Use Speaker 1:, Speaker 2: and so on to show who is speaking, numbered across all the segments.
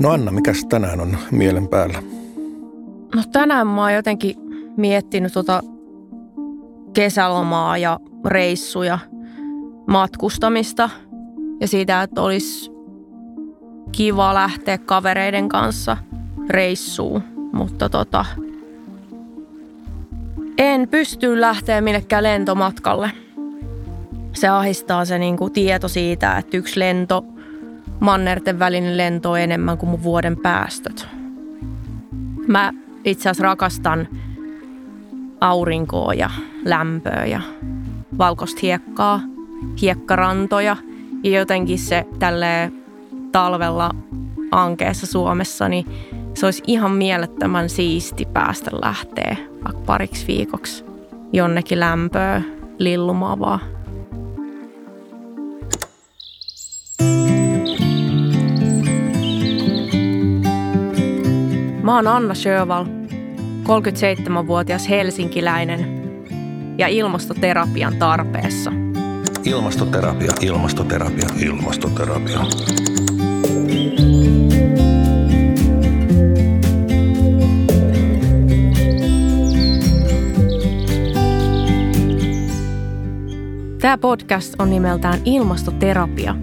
Speaker 1: No Anna, mikäs tänään on mielen päällä?
Speaker 2: No tänään mä oon jotenkin miettinyt tota kesälomaa ja reissuja, matkustamista ja siitä, että olisi kiva lähteä kavereiden kanssa reissuun, mutta tota, en pysty lähteä minnekään lentomatkalle. Se ahistaa se niinku tieto siitä, että yksi lento, mannerten välinen lento on enemmän kuin mun vuoden päästöt. Mä itse asiassa rakastan aurinkoa ja lämpöä ja valkoista hiekkaa, hiekkarantoja ja jotenkin se tälle talvella ankeessa Suomessa, niin se olisi ihan mielettömän siisti päästä lähteä vaikka pariksi viikoksi jonnekin lämpöä lillumaavaa. Mä oon Anna Sjöval, 37-vuotias helsinkiläinen ja ilmastoterapian tarpeessa.
Speaker 1: Ilmastoterapia, ilmastoterapia, ilmastoterapia.
Speaker 2: Tämä podcast on nimeltään Ilmastoterapia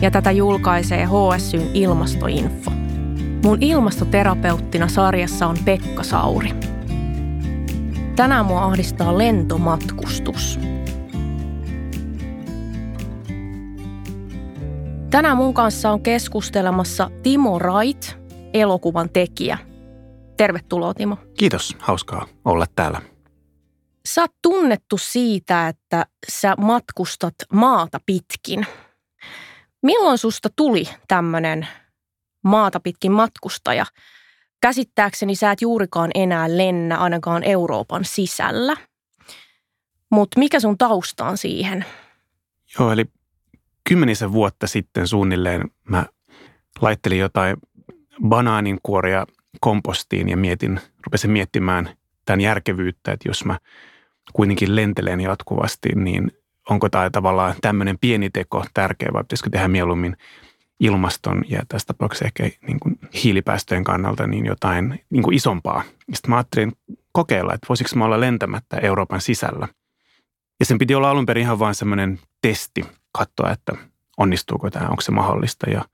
Speaker 2: ja tätä julkaisee HSYn Ilmastoinfo. Mun ilmastoterapeuttina sarjassa on Pekka Sauri. Tänään mua ahdistaa lentomatkustus. Tänään mun kanssa on keskustelemassa Timo Rait, elokuvan tekijä. Tervetuloa Timo.
Speaker 3: Kiitos, hauskaa olla täällä.
Speaker 2: Sä oot tunnettu siitä, että sä matkustat maata pitkin. Milloin susta tuli tämmöinen maata pitkin matkustaja? Käsittääkseni sä et juurikaan enää lennä ainakaan Euroopan sisällä. Mutta mikä sun tausta on siihen?
Speaker 3: Joo, eli kymmenisen vuotta sitten suunnilleen mä laittelin jotain banaaninkuoria kompostiin ja mietin, rupesin miettimään tämän järkevyyttä, että jos mä kuitenkin lentelen jatkuvasti, niin onko tämä tavallaan tämmöinen pieni teko tärkeä vai pitäisikö tehdä mieluummin ilmaston ja tässä tapauksessa ehkä niin kuin hiilipäästöjen kannalta niin jotain niin kuin isompaa. Sitten mä ajattelin kokeilla, että voisiko mä olla lentämättä Euroopan sisällä. Ja sen piti olla alun perin ihan vain semmoinen testi, katsoa, että onnistuuko tämä, onko se mahdollista. Ja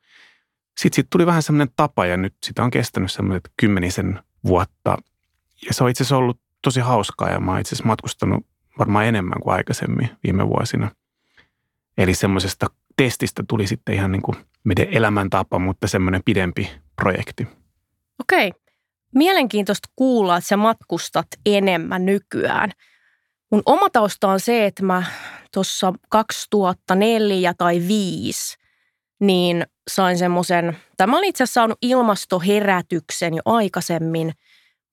Speaker 3: sitten sit tuli vähän semmoinen tapa ja nyt sitä on kestänyt semmoinen kymmenisen vuotta. Ja se on itse asiassa ollut tosi hauskaa ja mä oon itse asiassa matkustanut varmaan enemmän kuin aikaisemmin viime vuosina. Eli semmoisesta testistä tuli sitten ihan niin kuin meidän elämäntapa, mutta semmoinen pidempi projekti.
Speaker 2: Okei. Mielenkiintoista kuulla, että sä matkustat enemmän nykyään. Mun oma tausta on se, että mä tuossa 2004 tai 2005 niin sain semmoisen, tämä olin itse asiassa saanut ilmastoherätyksen jo aikaisemmin –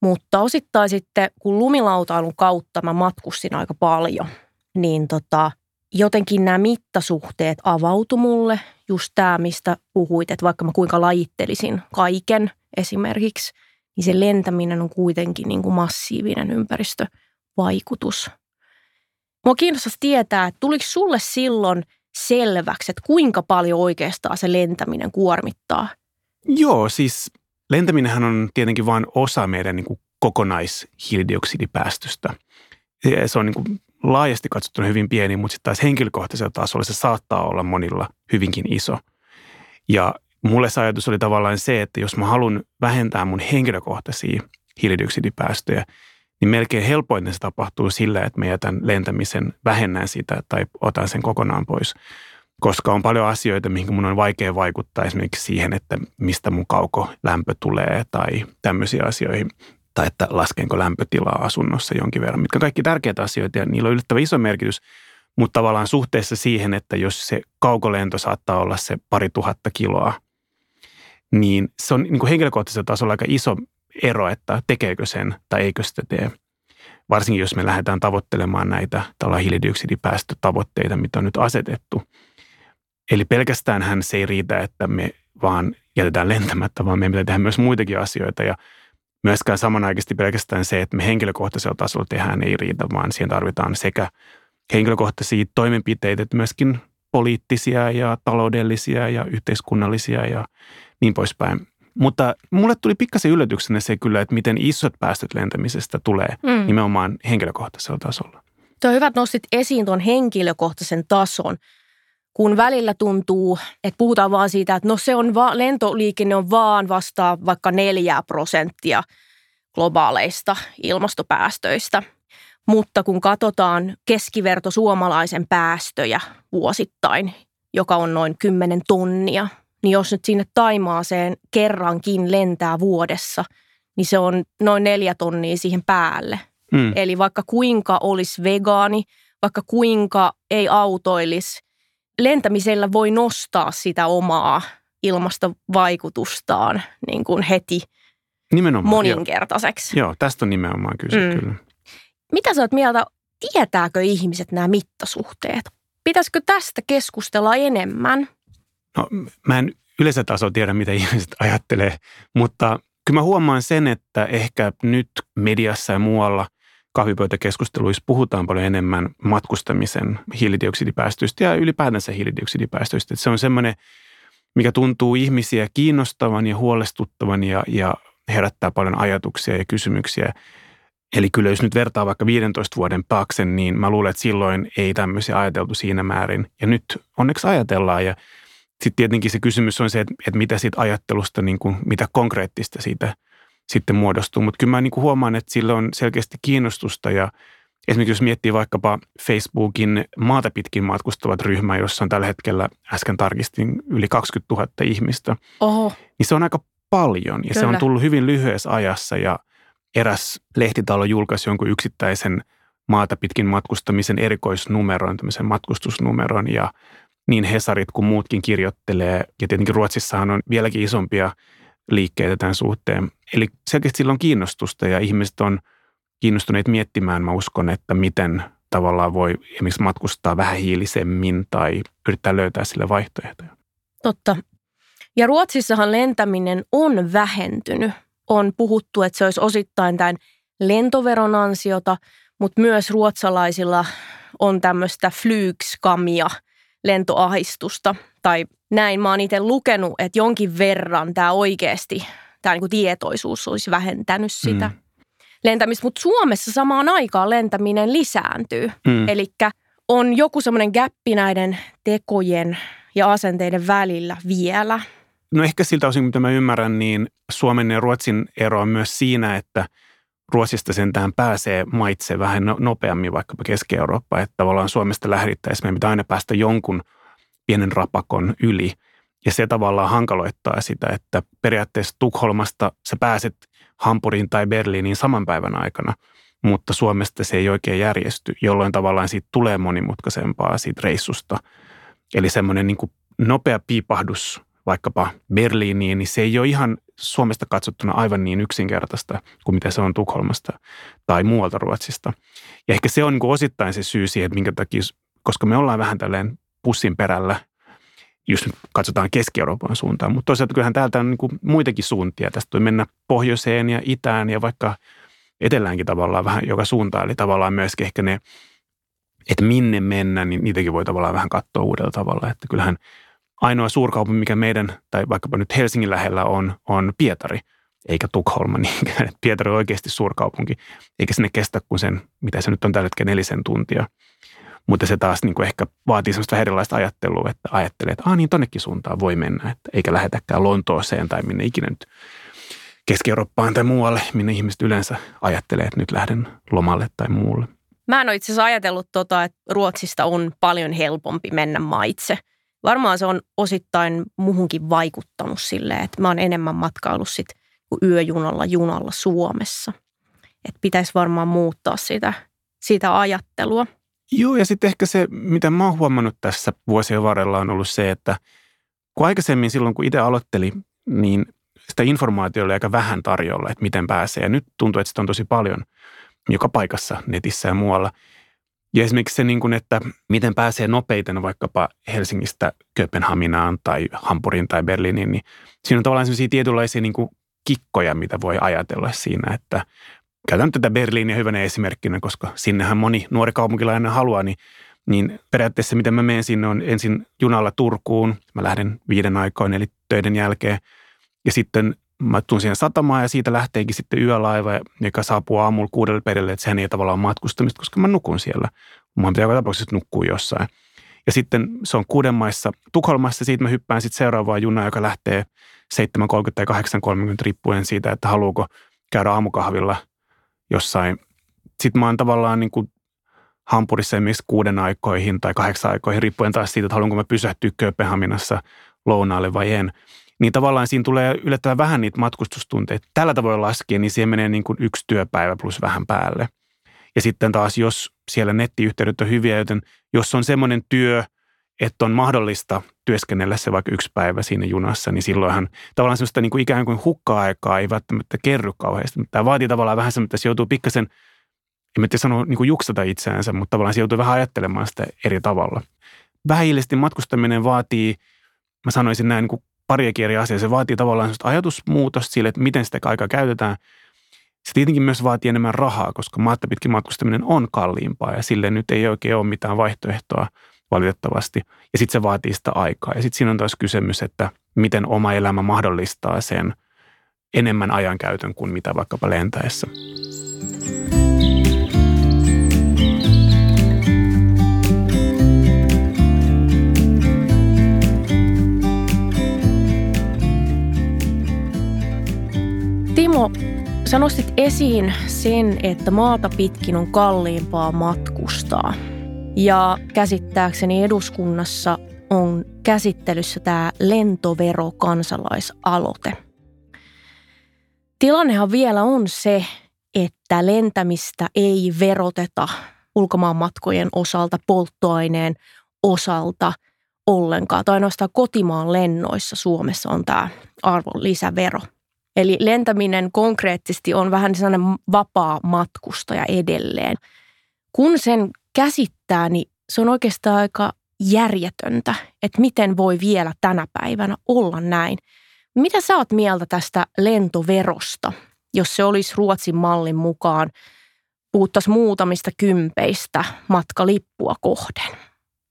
Speaker 2: mutta osittain sitten, kun lumilautailun kautta mä matkustin aika paljon, niin tota, jotenkin nämä mittasuhteet avautu mulle. Just tämä, mistä puhuit, että vaikka mä kuinka lajittelisin kaiken esimerkiksi, niin se lentäminen on kuitenkin niin kuin massiivinen ympäristövaikutus. Mua kiinnostaisi tietää, että tuliko sulle silloin selväksi, että kuinka paljon oikeastaan se lentäminen kuormittaa?
Speaker 3: Joo, siis lentäminenhän on tietenkin vain osa meidän niin kuin kokonaishiilidioksidipäästöstä. Se on niin kuin laajasti katsottuna hyvin pieni, mutta sitten taas henkilökohtaisella tasolla se saattaa olla monilla hyvinkin iso. Ja mulle se ajatus oli tavallaan se, että jos mä haluan vähentää mun henkilökohtaisia hiilidioksidipäästöjä, niin melkein helpoiten se tapahtuu sillä, että mä jätän lentämisen, vähennän sitä tai otan sen kokonaan pois koska on paljon asioita, mihin mun on vaikea vaikuttaa esimerkiksi siihen, että mistä mun kauko lämpö tulee tai tämmöisiä asioihin. Tai että laskenko lämpötilaa asunnossa jonkin verran, mitkä kaikki tärkeitä asioita ja niillä on yllättävän iso merkitys. Mutta tavallaan suhteessa siihen, että jos se kaukolento saattaa olla se pari tuhatta kiloa, niin se on niin kuin henkilökohtaisella tasolla aika iso ero, että tekeekö sen tai eikö sitä tee. Varsinkin jos me lähdetään tavoittelemaan näitä hiilidioksidipäästötavoitteita, mitä on nyt asetettu – Eli pelkästään hän se ei riitä, että me vaan jätetään lentämättä, vaan meidän pitää tehdä myös muitakin asioita. Ja myöskään samanaikaisesti pelkästään se, että me henkilökohtaisella tasolla tehdään, ei riitä, vaan siihen tarvitaan sekä henkilökohtaisia toimenpiteitä, että myöskin poliittisia ja taloudellisia ja yhteiskunnallisia ja niin poispäin. Mutta mulle tuli pikkasen yllätyksenä se kyllä, että miten isot päästöt lentämisestä tulee mm. nimenomaan henkilökohtaisella tasolla.
Speaker 2: Tuo hyvä, että nostit esiin tuon henkilökohtaisen tason kun välillä tuntuu, että puhutaan vaan siitä, että no se on va- lentoliikenne on vaan vastaa vaikka neljää prosenttia globaaleista ilmastopäästöistä. Mutta kun katsotaan keskiverto suomalaisen päästöjä vuosittain, joka on noin 10 tonnia, niin jos nyt sinne Taimaaseen kerrankin lentää vuodessa, niin se on noin neljä tonnia siihen päälle. Mm. Eli vaikka kuinka olisi vegaani, vaikka kuinka ei autoilisi, lentämisellä voi nostaa sitä omaa ilmastovaikutustaan niin kuin heti nimenomaan, moninkertaiseksi.
Speaker 3: Joo. joo, tästä on nimenomaan kyse mm. kyllä.
Speaker 2: Mitä sä oot mieltä, tietääkö ihmiset nämä mittasuhteet? Pitäisikö tästä keskustella enemmän?
Speaker 3: No mä en yleisötasolla tiedä, mitä ihmiset ajattelee, mutta kyllä mä huomaan sen, että ehkä nyt mediassa ja muualla kahvipöytäkeskusteluissa puhutaan paljon enemmän matkustamisen hiilidioksidipäästöistä ja ylipäätänsä hiilidioksidipäästöistä. Että se on semmoinen, mikä tuntuu ihmisiä kiinnostavan ja huolestuttavan ja, ja herättää paljon ajatuksia ja kysymyksiä. Eli kyllä jos nyt vertaa vaikka 15 vuoden taakse, niin mä luulen, että silloin ei tämmöisiä ajateltu siinä määrin. Ja nyt onneksi ajatellaan ja sitten tietenkin se kysymys on se, että, että mitä siitä ajattelusta, niin kuin, mitä konkreettista siitä – sitten muodostuu. Mutta kyllä mä niin kuin huomaan, että sillä on selkeästi kiinnostusta ja esimerkiksi jos miettii vaikkapa Facebookin maata pitkin matkustavat ryhmä, jossa on tällä hetkellä, äsken tarkistin, yli 20 000 ihmistä,
Speaker 2: Oho.
Speaker 3: niin se on aika paljon ja Kyllä. se on tullut hyvin lyhyessä ajassa ja eräs lehtitalo julkaisi jonkun yksittäisen maata pitkin matkustamisen erikoisnumeron, tämmöisen matkustusnumeron ja niin Hesarit kuin muutkin kirjoittelee. Ja tietenkin Ruotsissahan on vieläkin isompia liikkeitä tämän suhteen. Eli selkeästi sillä on kiinnostusta ja ihmiset on kiinnostuneet miettimään, mä uskon, että miten tavallaan voi esimerkiksi matkustaa vähän hiilisemmin tai yrittää löytää sille vaihtoehtoja.
Speaker 2: Totta. Ja Ruotsissahan lentäminen on vähentynyt. On puhuttu, että se olisi osittain tämän lentoveron ansiota, mutta myös ruotsalaisilla on tämmöistä flygskamia, lentoahistusta tai näin mä oon itse lukenut, että jonkin verran tämä oikeasti, tämä niinku tietoisuus olisi vähentänyt sitä mm. lentämistä. Mutta Suomessa samaan aikaan lentäminen lisääntyy. Mm. Eli on joku semmoinen gäppi näiden tekojen ja asenteiden välillä vielä.
Speaker 3: No ehkä siltä osin, mitä mä ymmärrän, niin Suomen ja Ruotsin ero on myös siinä, että Ruotsista sentään pääsee maitse vähän no-, nopeammin vaikkapa Keski-Eurooppa. Että tavallaan Suomesta lähdittäessä meidän pitää aina päästä jonkun – pienen rapakon yli. Ja se tavallaan hankaloittaa sitä, että periaatteessa Tukholmasta sä pääset Hampuriin tai Berliiniin saman päivän aikana, mutta Suomesta se ei oikein järjesty, jolloin tavallaan siitä tulee monimutkaisempaa siitä reissusta. Eli semmoinen niin nopea piipahdus vaikkapa Berliiniin, niin se ei ole ihan Suomesta katsottuna aivan niin yksinkertaista kuin mitä se on Tukholmasta tai muualta Ruotsista. Ja ehkä se on niin osittain se syy siihen, että minkä takia, koska me ollaan vähän tällainen pussin perällä, jos nyt katsotaan Keski-Euroopan suuntaan. Mutta toisaalta kyllähän täältä on niin kuin muitakin suuntia. Tästä voi mennä pohjoiseen ja itään ja vaikka eteläänkin tavallaan vähän joka suuntaan. Eli tavallaan myöskin ehkä ne, että minne mennä, niin niitäkin voi tavallaan vähän katsoa uudella tavalla. Että kyllähän ainoa suurkaupunki, mikä meidän, tai vaikkapa nyt Helsingin lähellä on, on Pietari, eikä Tukholma niinkään. Pietari on oikeasti suurkaupunki, eikä sinne kestä kuin sen, mitä se nyt on tällä hetkellä nelisen tuntia. Mutta se taas niin kuin ehkä vaatii sellaista erilaista ajattelua, että ajattelee, että ah, niin tonnekin suuntaan voi mennä, että eikä lähetäkään Lontooseen tai minne ikinä nyt Keski-Eurooppaan tai muualle, minne ihmiset yleensä ajattelee, että nyt lähden lomalle tai muulle.
Speaker 2: Mä en ole itse asiassa ajatellut, tota, että Ruotsista on paljon helpompi mennä maitse. Varmaan se on osittain muhunkin vaikuttanut silleen, että mä oon enemmän matkailu sit yöjunalla junalla Suomessa. Että pitäisi varmaan muuttaa sitä, sitä ajattelua.
Speaker 3: Joo, ja sitten ehkä se, mitä mä oon huomannut tässä vuosien varrella on ollut se, että kun aikaisemmin silloin, kun itse aloitteli, niin sitä informaatiota oli aika vähän tarjolla, että miten pääsee. Ja nyt tuntuu, että sitä on tosi paljon joka paikassa netissä ja muualla. Ja esimerkiksi se, niin kuin, että miten pääsee nopeiten vaikkapa Helsingistä Kööpenhaminaan tai Hampurin tai Berliiniin, niin siinä on tavallaan sellaisia tietynlaisia niin kikkoja, mitä voi ajatella siinä, että käytän tätä Berliiniä hyvänä esimerkkinä, koska sinnehän moni nuori kaupunkilainen haluaa, niin, niin periaatteessa miten mä menen sinne on ensin junalla Turkuun. Mä lähden viiden aikoin eli töiden jälkeen. Ja sitten mä tuun siihen satamaan ja siitä lähteekin sitten yölaiva, joka saapuu aamulla kuudelle perille, että sehän ei tavallaan matkustamista, koska mä nukun siellä. Mä pitää joka tapauksessa nukkua jossain. Ja sitten se on kuuden maissa Tukholmassa, siitä mä hyppään sitten seuraavaan junaan, joka lähtee 7.30 tai 8.30 riippuen siitä, että haluuko käydä aamukahvilla jossain. Sitten mä oon tavallaan niin kuin Hampurissa esimerkiksi kuuden aikoihin tai kahdeksan aikoihin, riippuen taas siitä, että haluanko mä pysähtyä Kööpenhaminassa lounaalle vai en. Niin tavallaan siinä tulee yllättävän vähän niitä matkustustunteita. Tällä tavoin laskien, niin siihen menee niin kuin yksi työpäivä plus vähän päälle. Ja sitten taas, jos siellä nettiyhteydet on hyviä, joten jos on semmoinen työ, että on mahdollista työskennellä se vaikka yksi päivä siinä junassa, niin silloinhan tavallaan semmoista niin kuin ikään kuin hukka-aikaa ei välttämättä kerry kauheasti. Mutta tämä vaatii tavallaan vähän semmoista, että se joutuu pikkasen, en mä sano niin kuin juksata itseänsä, mutta tavallaan se joutuu vähän ajattelemaan sitä eri tavalla. Vähähiilisesti matkustaminen vaatii, mä sanoisin näin niin kuin pariakin eri asiaa, se vaatii tavallaan semmoista ajatusmuutosta sille, että miten sitä aikaa käytetään – se tietenkin myös vaatii enemmän rahaa, koska maatta pitkin matkustaminen on kalliimpaa ja sille nyt ei oikein ole mitään vaihtoehtoa valitettavasti. Ja sitten se vaatii sitä aikaa. Ja sitten siinä on taas kysymys, että miten oma elämä mahdollistaa sen enemmän ajankäytön kuin mitä vaikkapa lentäessä.
Speaker 2: Timo, Sä nostit esiin sen, että maata pitkin on kalliimpaa matkustaa. Ja käsittääkseni eduskunnassa on käsittelyssä tämä lentovero-kansalaisaloite. Tilannehan vielä on se, että lentämistä ei veroteta ulkomaanmatkojen osalta, polttoaineen osalta ollenkaan. Tai ainoastaan kotimaan lennoissa Suomessa on tämä arvonlisävero – Eli lentäminen konkreettisesti on vähän sellainen vapaa matkustaja edelleen. Kun sen käsittää, niin se on oikeastaan aika järjetöntä, että miten voi vielä tänä päivänä olla näin. Mitä sä oot mieltä tästä lentoverosta, jos se olisi Ruotsin mallin mukaan, puhuttaisiin muutamista kympeistä matkalippua kohden?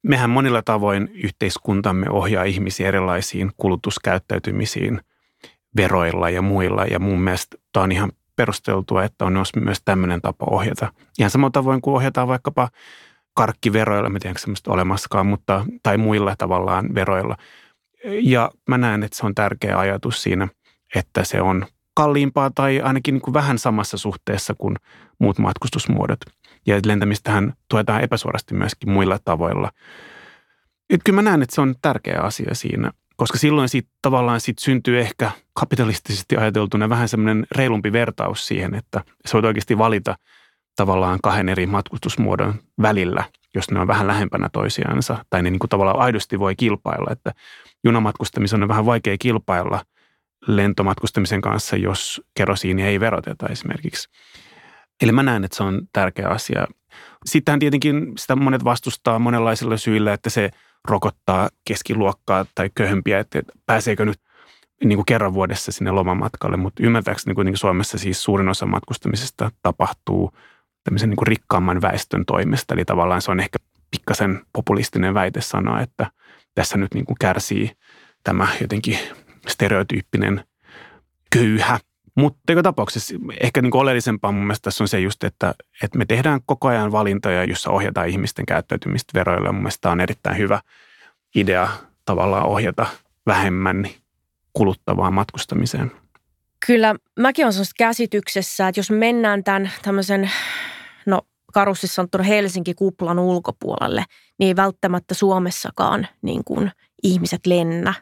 Speaker 3: Mehän monilla tavoin yhteiskuntamme ohjaa ihmisiä erilaisiin kulutuskäyttäytymisiin – veroilla ja muilla. Ja mun mielestä tämä on ihan perusteltua, että on myös tämmöinen tapa ohjata. Ihan samalla tavoin kuin ohjataan vaikkapa karkkiveroilla, mä tiedän semmoista olemassakaan, mutta, tai muilla tavallaan veroilla. Ja mä näen, että se on tärkeä ajatus siinä, että se on kalliimpaa tai ainakin niin kuin vähän samassa suhteessa kuin muut matkustusmuodot. Ja lentämistähän tuetaan epäsuorasti myöskin muilla tavoilla. Et kyllä mä näen, että se on tärkeä asia siinä koska silloin siitä tavallaan siitä syntyy ehkä kapitalistisesti ajateltuna vähän semmoinen reilumpi vertaus siihen, että sä voit oikeasti valita tavallaan kahden eri matkustusmuodon välillä, jos ne on vähän lähempänä toisiaansa, tai ne niin kuin tavallaan aidosti voi kilpailla, että junamatkustamisen on vähän vaikea kilpailla lentomatkustamisen kanssa, jos kerosiini ei veroteta esimerkiksi. Eli mä näen, että se on tärkeä asia. Sittenhän tietenkin sitä monet vastustaa monenlaisilla syillä, että se – rokottaa keskiluokkaa tai köyhempiä, että pääseekö nyt niin kuin kerran vuodessa sinne lomamatkalle, mutta ymmärtääkseni kuitenkin Suomessa siis suurin osa matkustamisesta tapahtuu tämmöisen niin kuin rikkaamman väestön toimesta, eli tavallaan se on ehkä pikkasen populistinen väite sanoa, että tässä nyt niin kuin kärsii tämä jotenkin stereotyyppinen köyhä mutta joka tapauksessa ehkä niin kuin oleellisempaa mun mielestä tässä on se just, että, että me tehdään koko ajan valintoja, jossa ohjataan ihmisten käyttäytymistä veroilla. Mun mielestä on erittäin hyvä idea tavallaan ohjata vähemmän kuluttavaan matkustamiseen.
Speaker 2: Kyllä mäkin olen sellaisessa käsityksessä, että jos mennään tämän tämmöisen, no karussissa sanottuna Helsinki-kuplan ulkopuolelle, niin ei välttämättä Suomessakaan niin kuin ihmiset lennä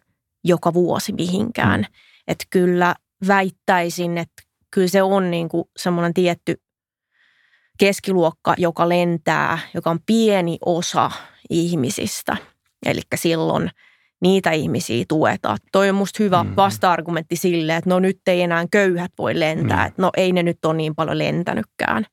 Speaker 2: joka vuosi mihinkään. Mm. Että kyllä väittäisin, että kyllä se on niin kuin semmoinen tietty keskiluokka, joka lentää, joka on pieni osa ihmisistä. Eli silloin niitä ihmisiä tuetaan. Toi on musta hyvä mm-hmm. vasta-argumentti sille, että no nyt ei enää köyhät voi lentää. Mm. Että no ei ne nyt ole niin paljon lentänytkään.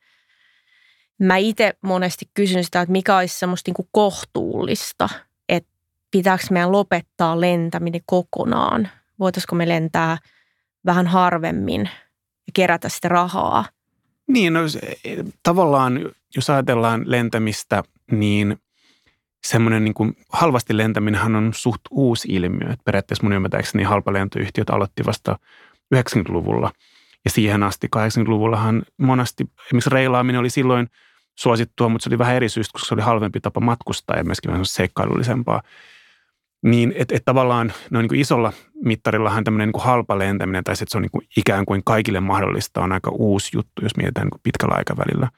Speaker 2: Mä itse monesti kysyn sitä, että mikä olisi semmoista niin kuin kohtuullista, että pitääkö meidän lopettaa lentäminen kokonaan. Voitaisiko me lentää – vähän harvemmin ja kerätä sitä rahaa.
Speaker 3: Niin, no, tavallaan jos ajatellaan lentämistä, niin semmoinen niin kuin halvasti lentäminen on suht uusi ilmiö. Et periaatteessa mun ymmärtääkseni halpalentoyhtiöt aloitti vasta 90-luvulla. Ja siihen asti 80-luvullahan monasti, esimerkiksi reilaaminen oli silloin suosittua, mutta se oli vähän eri syystä, koska se oli halvempi tapa matkustaa ja myöskin vähän seikkailullisempaa. Niin, että et tavallaan no niin kuin isolla mittarillahan tämmöinen niin halpa lentäminen tai se, että se on niin kuin ikään kuin kaikille mahdollista on aika uusi juttu, jos mietitään niin kuin pitkällä aikavälillä.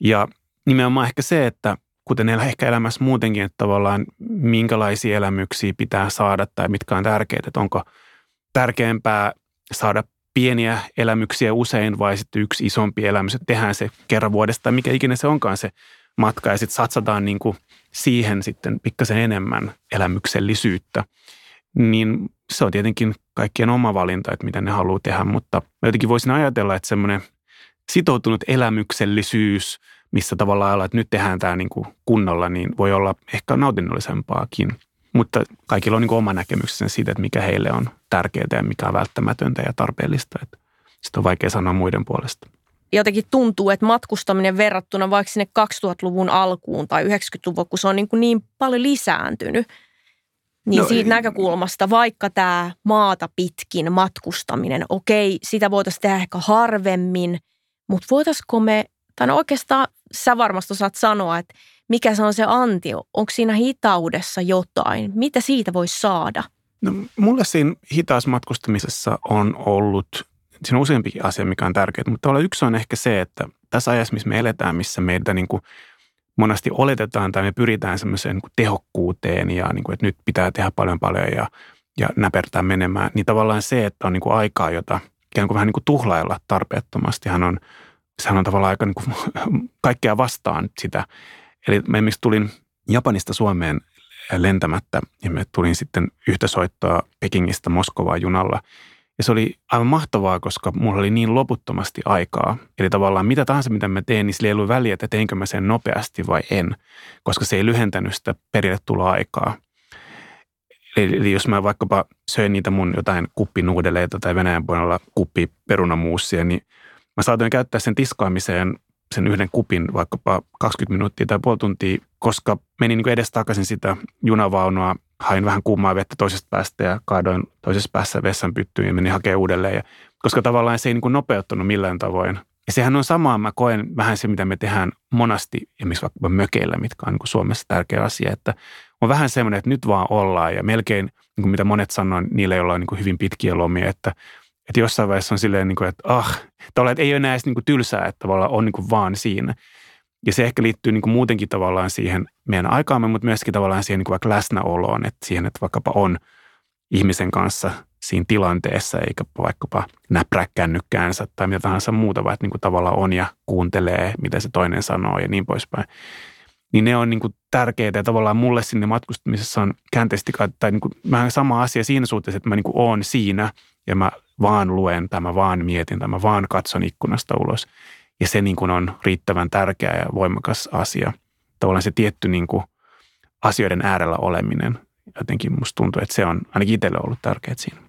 Speaker 3: Ja nimenomaan ehkä se, että kuten ehkä elämässä muutenkin, että tavallaan minkälaisia elämyksiä pitää saada tai mitkä on tärkeitä, että onko tärkeämpää saada pieniä elämyksiä usein vai sitten yksi isompi elämys, että tehdään se kerran vuodesta tai mikä ikinä se onkaan se matka ja sitten satsataan niin kuin siihen sitten pikkasen enemmän elämyksellisyyttä, niin se on tietenkin kaikkien oma valinta, että mitä ne haluaa tehdä, mutta mä jotenkin voisin ajatella, että semmoinen sitoutunut elämyksellisyys, missä tavallaan että nyt tehdään tämä niin kuin kunnolla, niin voi olla ehkä nautinnollisempaakin. Mutta kaikilla on niin oma näkemyksensä siitä, että mikä heille on tärkeää ja mikä on välttämätöntä ja tarpeellista. Että sitä on vaikea sanoa muiden puolesta.
Speaker 2: Jotenkin tuntuu, että matkustaminen verrattuna vaikka sinne 2000-luvun alkuun tai 90-luvun, kun se on niin, kuin niin paljon lisääntynyt, niin no, siitä ei. näkökulmasta, vaikka tämä maata pitkin matkustaminen, okei, sitä voitaisiin tehdä ehkä harvemmin, mutta voitaisiko me, tai no oikeastaan sä varmasti osaat sanoa, että mikä se on se anti, onko siinä hitaudessa jotain, mitä siitä voisi saada?
Speaker 3: No, mulle siinä hitaassa matkustamisessa on ollut, siinä on useampikin asia, mikä on tärkeää, mutta yksi on ehkä se, että tässä ajassa, missä me eletään, missä meitä niin kuin monesti oletetaan tai me pyritään semmoiseen niin tehokkuuteen ja niin kuin, että nyt pitää tehdä paljon paljon ja, ja näpertää menemään, niin tavallaan se, että on niin kuin aikaa, jota ikään kuin vähän niin kuin tuhlailla tarpeettomasti, hän on, sehän on tavallaan aika niin kuin kaikkea vastaan sitä. Eli mä esimerkiksi tulin Japanista Suomeen lentämättä ja me tulin sitten yhtä soittoa Pekingistä Moskovaa junalla. Ja se oli aivan mahtavaa, koska mulla oli niin loputtomasti aikaa. Eli tavallaan mitä tahansa, mitä mä teen, niin sillä ei ollut väliä, että teinkö mä sen nopeasti vai en, koska se ei lyhentänyt sitä perille aikaa. Eli, eli jos mä vaikkapa söin niitä mun jotain kuppinuudeleita tai Venäjän puolella kuppi perunamuussia, niin mä saatoin käyttää sen tiskaamiseen sen yhden kupin vaikkapa 20 minuuttia tai puoli tuntia, koska menin niin edes takaisin sitä junavaunua, hain vähän kuumaa vettä toisesta päästä ja kaadoin toisessa päässä vessan pyttyyn ja menin hakemaan uudelleen. Ja, koska tavallaan se ei niin nopeuttanut millään tavoin. Ja sehän on samaa, mä koen vähän se, mitä me tehdään monasti, esimerkiksi vaikka mökeillä, mitkä on niin Suomessa tärkeä asia, että on vähän semmoinen, että nyt vaan ollaan ja melkein, niin kuin mitä monet sanoo, niillä ei olla niin hyvin pitkiä lomia, että että jossain vaiheessa on silleen, niin kuin, että ah, että ei ole enää edes niin kuin tylsää, että tavallaan on niin kuin vaan siinä. Ja se ehkä liittyy niin kuin muutenkin tavallaan siihen meidän aikaamme, mutta myöskin tavallaan siihen niin kuin vaikka läsnäoloon, että siihen, että vaikkapa on ihmisen kanssa siinä tilanteessa, eikä vaikkapa näprää kännykkäänsä tai mitä tahansa muuta, vaan että niin kuin tavallaan on ja kuuntelee, mitä se toinen sanoo ja niin poispäin. Niin ne on niin kuin tärkeitä ja tavallaan mulle sinne matkustamisessa on käänteisesti tai niin kuin vähän sama asia siinä suhteessa, että mä niin kuin oon siinä ja mä vaan luen tai mä vaan mietin tai mä vaan katson ikkunasta ulos. Ja se niin kuin on riittävän tärkeä ja voimakas asia. Tavallaan se tietty niin kuin asioiden äärellä oleminen. Jotenkin musta tuntuu, että se on ainakin itselle ollut tärkeää siinä.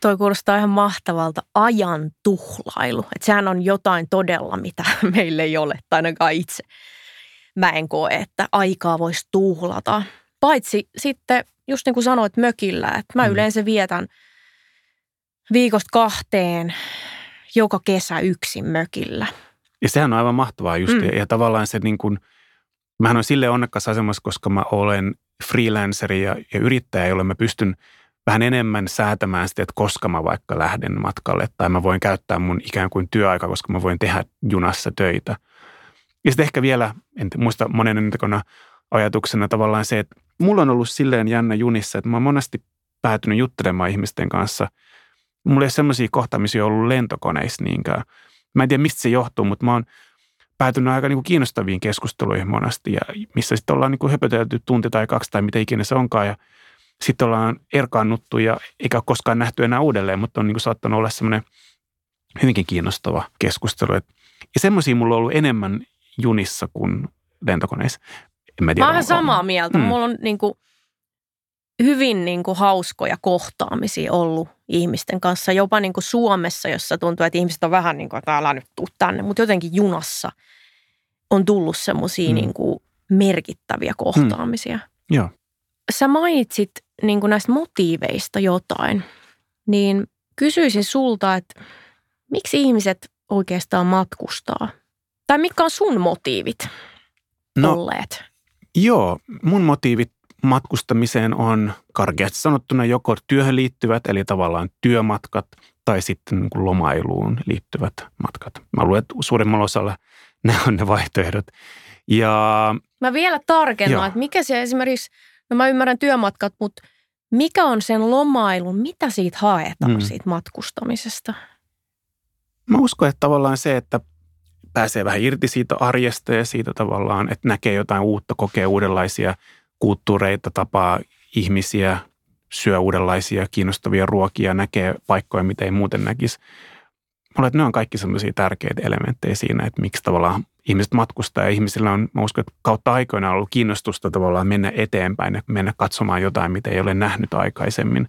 Speaker 2: Toi kuulostaa ihan mahtavalta ajan tuhlailu. Että sehän on jotain todella, mitä meille ei ole, tai ainakaan itse. Mä en koe, että aikaa voisi tuhlata. Paitsi sitten, just niin kuin sanoit mökillä, että mä mm. yleensä vietän – viikosta kahteen joka kesä yksin mökillä.
Speaker 3: Ja sehän on aivan mahtavaa just. Mm. Ja, ja tavallaan se niin kuin, mähän on sille onnekkaassa asemassa, koska mä olen freelanceri ja, ja yrittäjä, jolle mä pystyn vähän enemmän säätämään sitä, että koska mä vaikka lähden matkalle tai mä voin käyttää mun ikään kuin työaika, koska mä voin tehdä junassa töitä. Ja sitten ehkä vielä, en muista monen entekona ajatuksena tavallaan se, että mulla on ollut silleen jännä junissa, että mä oon monesti päätynyt juttelemaan ihmisten kanssa – Mulla ei ole semmoisia kohtaamisia ollut lentokoneissa niinkään. Mä en tiedä, mistä se johtuu, mutta mä oon päätynyt aika niin kuin kiinnostaviin keskusteluihin monesti, ja missä sitten ollaan niin kuin höpötelty tunti tai kaksi tai mitä ikinä se onkaan, ja sitten ollaan erkaannuttu ja eikä ole koskaan nähty enää uudelleen, mutta on niin kuin saattanut olla semmoinen hyvinkin kiinnostava keskustelu. Ja semmoisia mulla on ollut enemmän junissa kuin lentokoneissa.
Speaker 2: En mä, tiedä, mä oon samaa mieltä. Mm. Mulla on niin kuin hyvin niin kuin hauskoja kohtaamisia ollut ihmisten kanssa, jopa niin kuin Suomessa, jossa tuntuu, että ihmiset on vähän niin kuin, että älä nyt tuu tänne, mutta jotenkin junassa on tullut semmoisia mm. niin kuin merkittäviä kohtaamisia.
Speaker 3: Mm. Joo.
Speaker 2: Sä mainitsit niin kuin näistä motiiveista jotain, niin kysyisin sulta, että miksi ihmiset oikeastaan matkustaa? Tai mitkä on sun motiivit
Speaker 3: No
Speaker 2: olleet?
Speaker 3: joo, mun motiivit matkustamiseen on karkeasti sanottuna joko työhön liittyvät, eli tavallaan työmatkat, tai sitten niin kuin lomailuun liittyvät matkat. Mä luulen, että suurimmalla osalla nämä on ne vaihtoehdot. Ja
Speaker 2: Mä vielä tarkennan,
Speaker 3: Joo.
Speaker 2: että mikä se esimerkiksi, no mä ymmärrän työmatkat, mutta mikä on sen lomailun, mitä siitä haetaan
Speaker 3: Mm.
Speaker 2: siitä matkustamisesta?
Speaker 3: Mä uskon, että tavallaan se, että pääsee vähän irti siitä arjesta ja siitä tavallaan, että näkee jotain uutta, kokee uudenlaisia kulttuureita, tapaa ihmisiä, syö uudenlaisia kiinnostavia ruokia, näkee paikkoja, mitä ei muuten näkisi. Mä luulen, että ne on kaikki semmoisia tärkeitä elementtejä siinä, että miksi tavallaan ihmiset matkustaa ja ihmisillä on, mä uskon, että kautta aikoina on ollut kiinnostusta tavallaan mennä eteenpäin ja mennä katsomaan jotain, mitä ei ole nähnyt aikaisemmin.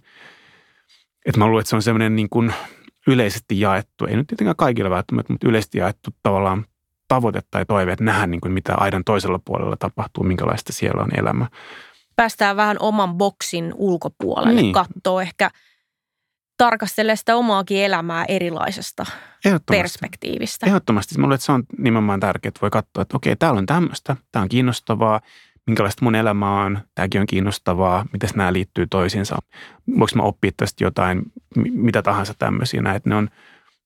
Speaker 3: Että mä luulen, että se on semmoinen niin kuin yleisesti jaettu, ei nyt tietenkään kaikille välttämättä, mutta yleisesti jaettu tavallaan tavoite tai toive, että nähdään niin kuin mitä aidan toisella puolella tapahtuu, minkälaista siellä on elämä.
Speaker 2: Päästään vähän oman boksin ulkopuolelle, niin. Katsoo ehkä, tarkastelee sitä omaakin elämää erilaisesta
Speaker 3: Ehdottomasti.
Speaker 2: perspektiivistä.
Speaker 3: Ehdottomasti. Mä luulen, että se on nimenomaan tärkeää, että voi katsoa, että okei, täällä on tämmöistä, tämä on kiinnostavaa, minkälaista mun elämä on, tämäkin on kiinnostavaa, miten nämä liittyy toisiinsa. Voinko mä oppia tästä jotain, mi- mitä tahansa tämmöisiä, että ne on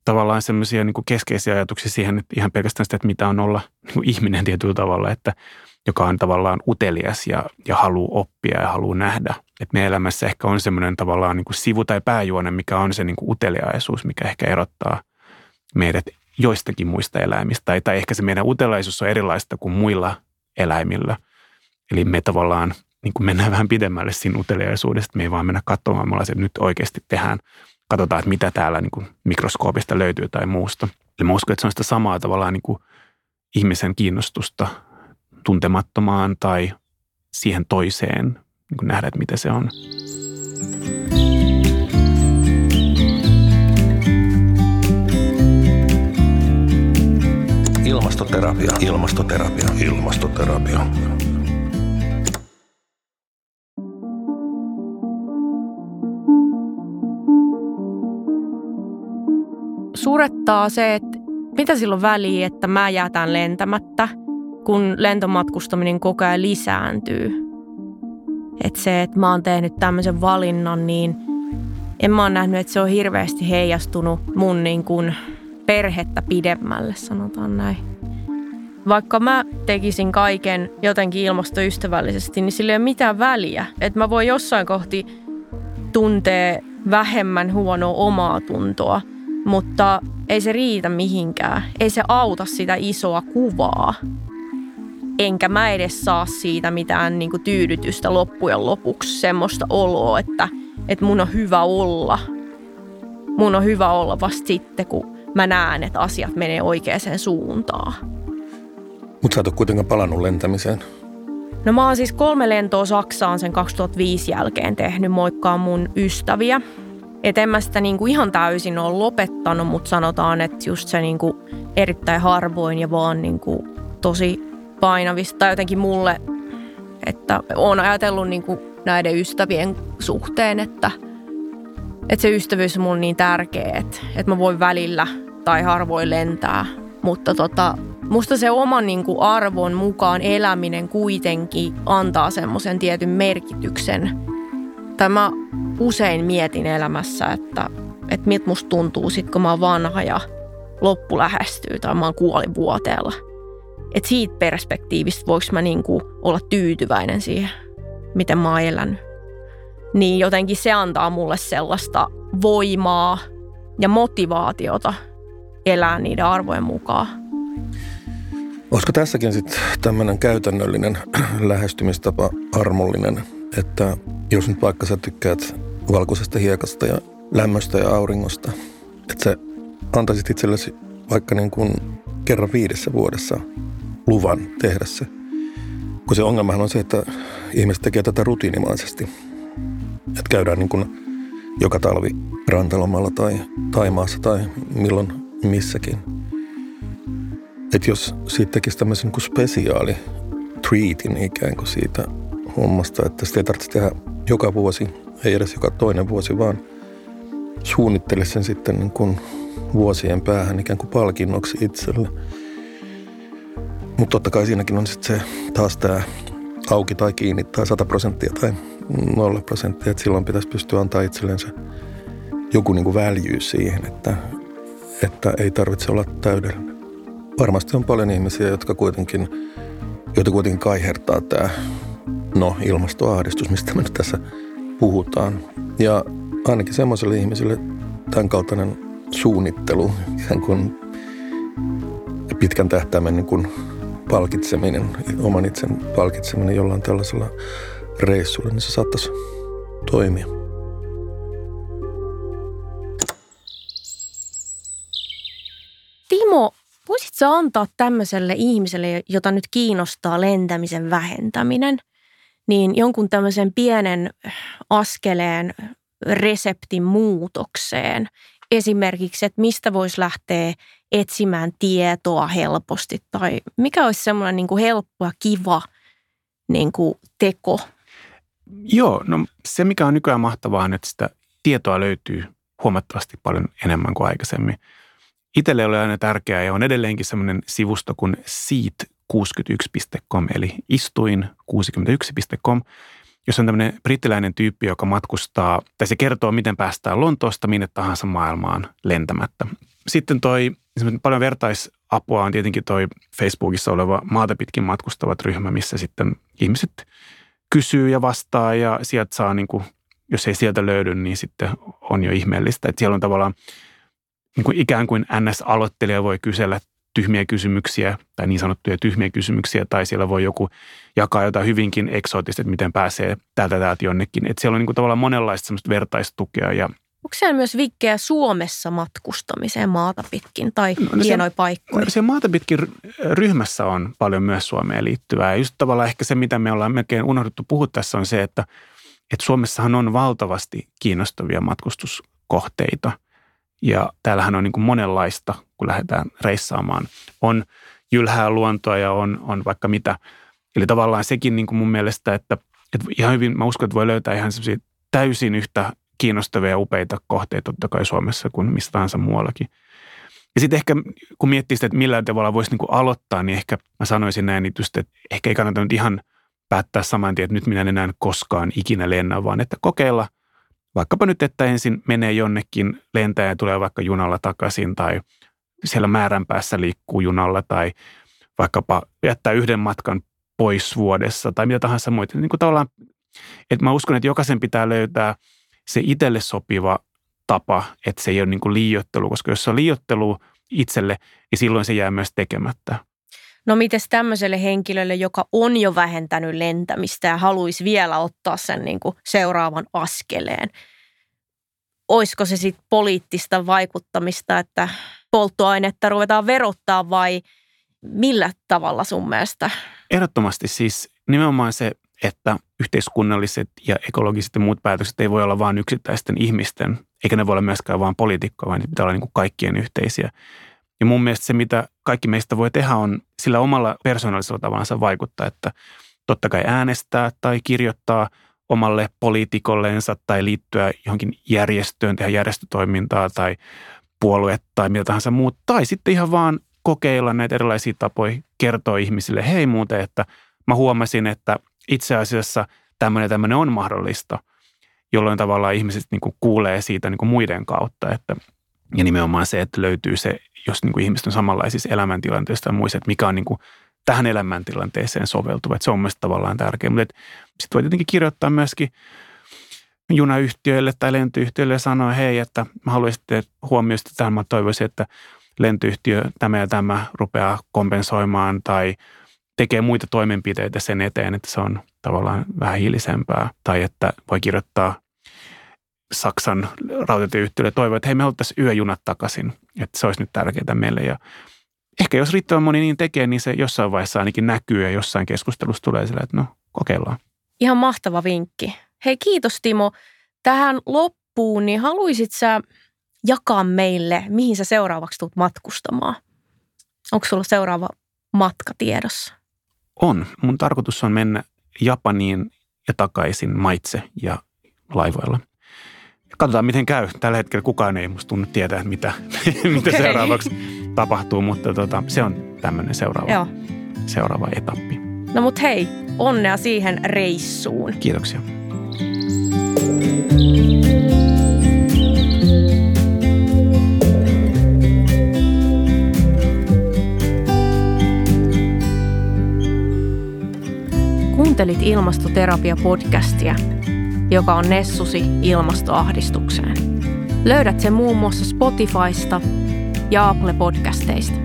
Speaker 3: tavallaan semmoisia niin keskeisiä ajatuksia siihen, että ihan pelkästään sitä, että mitä on olla niin ihminen tietyllä tavalla, että joka on tavallaan utelias ja, ja haluaa oppia ja haluaa nähdä. Että meidän elämässä ehkä on semmoinen tavallaan niin kuin sivu- tai pääjuone, mikä on se niin kuin uteliaisuus, mikä ehkä erottaa meidät joistakin muista eläimistä. Tai, tai ehkä se meidän uteliaisuus on erilaista kuin muilla eläimillä. Eli me tavallaan niin kuin mennään vähän pidemmälle siinä uteliaisuudesta. Me ei vaan mennä katsomaan, me että nyt oikeasti tehdään. Katsotaan, että mitä täällä niin kuin mikroskoopista löytyy tai muusta. Eli mä uskon, että se on sitä samaa tavallaan niin kuin ihmisen kiinnostusta tuntemattomaan tai siihen toiseen, niin kuin nähdä, että mitä se on.
Speaker 1: Ilmastoterapia, ilmastoterapia, ilmastoterapia.
Speaker 2: Surettaa se, että mitä silloin väliä, että mä jätän lentämättä, kun lentomatkustaminen koko ajan lisääntyy. Että se, että mä oon tehnyt tämmöisen valinnan, niin en mä oon nähnyt, että se on hirveästi heijastunut mun niin kuin perhettä pidemmälle, sanotaan näin. Vaikka mä tekisin kaiken jotenkin ilmastoystävällisesti, niin sillä ei ole mitään väliä. Että mä voin jossain kohti tuntee vähemmän huonoa omaa tuntoa, mutta ei se riitä mihinkään. Ei se auta sitä isoa kuvaa. Enkä mä edes saa siitä mitään niin kuin tyydytystä loppujen lopuksi semmoista oloa, että, että mun on hyvä olla. Mun on hyvä olla vasta sitten, kun mä näen, että asiat menee oikeaan suuntaan.
Speaker 1: Mutta sä et ole kuitenkaan palannut lentämiseen.
Speaker 2: No mä oon siis kolme lentoa Saksaan sen 2005 jälkeen tehnyt moikkaa mun ystäviä. Et en mä sitä niinku ihan täysin ole lopettanut, mutta sanotaan, että just se niinku erittäin harvoin ja vaan niinku tosi painavista. Jotenkin mulle, että oon ajatellut niinku näiden ystävien suhteen, että, että se ystävyys on mulle niin tärkeä, että, että mä voin välillä tai harvoin lentää. Mutta tota, musta se oman niin kuin arvon mukaan eläminen kuitenkin antaa semmoisen tietyn merkityksen. Tai mä usein mietin elämässä, että, että miltä musta tuntuu sit, kun mä oon vanha ja loppu lähestyy tai mä oon kuolivuoteella. Että siitä perspektiivistä voiko mä niin kuin olla tyytyväinen siihen, miten mä oon elänyt. Niin jotenkin se antaa mulle sellaista voimaa ja motivaatiota elää niiden arvojen mukaan.
Speaker 1: Olisiko tässäkin sitten tämmöinen käytännöllinen lähestymistapa armollinen, että jos nyt vaikka sä tykkäät valkoisesta hiekasta ja lämmöstä ja auringosta, että sä antaisit itsellesi vaikka niin kuin kerran viidessä vuodessa luvan tehdä se. Kun se ongelmahan on se, että ihmiset tekee tätä rutiinimaisesti. Että käydään niin kuin joka talvi rantalomalla tai Taimaassa tai milloin missäkin. Että jos siitä tekisi tämmöisen niin spesiaali treatin ikään kuin siitä hommasta, että sitä ei tarvitse tehdä joka vuosi, ei edes joka toinen vuosi, vaan suunnittele sen sitten niin kuin vuosien päähän ikään kuin palkinnoksi itselle. Mutta totta kai siinäkin on sitten se taas tämä auki tai kiinni tai 100 prosenttia tai 0 prosenttia. Että silloin pitäisi pystyä antaa itselleen se joku niin kuin väljyys siihen, että, että ei tarvitse olla täydellinen. Varmasti on paljon ihmisiä, jotka kuitenkin, joita kuitenkin kaihertaa tämä no, ilmastoahdistus, mistä me nyt tässä puhutaan. Ja ainakin semmoiselle ihmiselle tämän kaltainen suunnittelu, ikään kuin pitkän tähtäimen niin kuin palkitseminen, oman itsen palkitseminen jollain tällaisella reissulla, niin se saattaisi toimia.
Speaker 2: Timo, voisitko antaa tämmöiselle ihmiselle, jota nyt kiinnostaa lentämisen vähentäminen, niin jonkun tämmöisen pienen askeleen reseptin muutokseen. Esimerkiksi, että mistä voisi lähteä etsimään tietoa helposti tai mikä olisi semmoinen niin kuin helppo ja kiva niin kuin teko?
Speaker 3: Joo, no se mikä on nykyään mahtavaa on, että sitä tietoa löytyy huomattavasti paljon enemmän kuin aikaisemmin. Itselle oli aina tärkeää ja on edelleenkin semmoinen sivusto kuin seat61.com eli istuin61.com, jos on tämmöinen brittiläinen tyyppi, joka matkustaa, tai se kertoo, miten päästään Lontoosta minne tahansa maailmaan lentämättä. Sitten toi, paljon vertaisapua on tietenkin toi Facebookissa oleva maata pitkin matkustavat ryhmä, missä sitten ihmiset kysyy ja vastaa ja sieltä saa niin kuin, jos ei sieltä löydy, niin sitten on jo ihmeellistä. Että siellä on tavallaan niin kuin ikään kuin NS-aloittelija voi kysellä tyhmiä kysymyksiä tai niin sanottuja tyhmiä kysymyksiä, tai siellä voi joku jakaa jotain hyvinkin eksoottista, että miten pääsee täältä täältä jonnekin. Että siellä on niin kuin tavallaan monenlaista semmoista vertaistukea ja
Speaker 2: Onko siellä myös vikkejä Suomessa matkustamiseen maata pitkin tai no, no hienoja paikkoja?
Speaker 3: No, se maata pitkin ryhmässä on paljon myös Suomeen liittyvää. Ja just tavallaan ehkä se, mitä me ollaan melkein unohdettu puhua tässä on se, että, että Suomessahan on valtavasti kiinnostavia matkustuskohteita – ja täällähän on niin kuin monenlaista, kun lähdetään reissaamaan. On jylhää luontoa ja on, on vaikka mitä. Eli tavallaan sekin niin kuin mun mielestä, että, että ihan hyvin, mä uskon, että voi löytää ihan täysin yhtä kiinnostavia ja upeita kohteita totta kai Suomessa kuin missä tahansa muuallakin. Ja sitten ehkä kun miettii sitä, että millä tavalla voisi niin kuin aloittaa, niin ehkä mä sanoisin näin, että, just, että ehkä ei kannata nyt ihan päättää saman tien, että nyt minä en enää koskaan ikinä lennä, vaan että kokeilla – Vaikkapa nyt, että ensin menee jonnekin, lentää ja tulee vaikka junalla takaisin tai siellä määränpäässä liikkuu junalla tai vaikkapa jättää yhden matkan pois vuodessa tai mitä tahansa muita. Niin kuin tavallaan, että mä uskon, että jokaisen pitää löytää se itselle sopiva tapa, että se ei ole niin kuin koska jos se on liiottelu itselle, niin silloin se jää myös tekemättä.
Speaker 2: No mites tämmöiselle henkilölle, joka on jo vähentänyt lentämistä ja haluaisi vielä ottaa sen niin kuin seuraavan askeleen? Olisiko se sitten poliittista vaikuttamista, että polttoainetta ruvetaan verottaa vai millä tavalla sun mielestä?
Speaker 3: Ehdottomasti siis nimenomaan se, että yhteiskunnalliset ja ekologiset ja muut päätökset ei voi olla vain yksittäisten ihmisten, eikä ne voi olla myöskään vain poliitikkoja, vaan ne pitää olla niin kuin kaikkien yhteisiä. Ja mun mielestä se, mitä kaikki meistä voi tehdä, on sillä omalla persoonallisella tavallaan vaikuttaa, että totta kai äänestää tai kirjoittaa omalle poliitikolleensa tai liittyä johonkin järjestöön, tehdä järjestötoimintaa tai puolue tai mitä tahansa muut. Tai sitten ihan vaan kokeilla näitä erilaisia tapoja kertoa ihmisille, hei muuten, että mä huomasin, että itse asiassa tämmöinen tämmöinen on mahdollista, jolloin tavallaan ihmiset niin kuin kuulee siitä niin kuin muiden kautta, että ja nimenomaan se, että löytyy se jos niin kuin ihmiset on samanlaisissa elämäntilanteissa ja muissa, että mikä on niin kuin tähän elämäntilanteeseen soveltuva. Että se on mielestäni tavallaan tärkeää. Mutta sitten voi tietenkin kirjoittaa myöskin junayhtiöille tai lentoyhtiöille ja sanoa, hei, että mä haluaisin, huomioista tähän mä toivoisin, että lentoyhtiö tämä ja tämä rupeaa kompensoimaan tai tekee muita toimenpiteitä sen eteen, että se on tavallaan vähän hiilisempää. Tai että voi kirjoittaa Saksan rautatieyhtiölle toivoi, että hei me haluttaisiin yöjunat takaisin, että se olisi nyt tärkeää meille ja ehkä jos riittävän moni niin tekee, niin se jossain vaiheessa ainakin näkyy ja jossain keskustelussa tulee sillä, että no kokeillaan.
Speaker 2: Ihan mahtava vinkki. Hei kiitos Timo. Tähän loppuun, niin haluaisit sä jakaa meille, mihin sä seuraavaksi tulet matkustamaan? Onko sulla seuraava matka tiedossa?
Speaker 3: On. Mun tarkoitus on mennä Japaniin ja takaisin maitse ja laivoilla katsotaan miten käy. Tällä hetkellä kukaan ei musta tunnu tietää, mitä, mitä
Speaker 2: Okei.
Speaker 3: seuraavaksi tapahtuu, mutta tota, se on tämmöinen seuraava,
Speaker 2: Joo.
Speaker 3: seuraava etappi.
Speaker 2: No mut hei, onnea siihen reissuun.
Speaker 3: Kiitoksia.
Speaker 2: Kuuntelit Ilmastoterapia-podcastia, joka on Nessusi ilmastoahdistukseen. Löydät sen muun muassa Spotifysta ja Apple Podcasteista.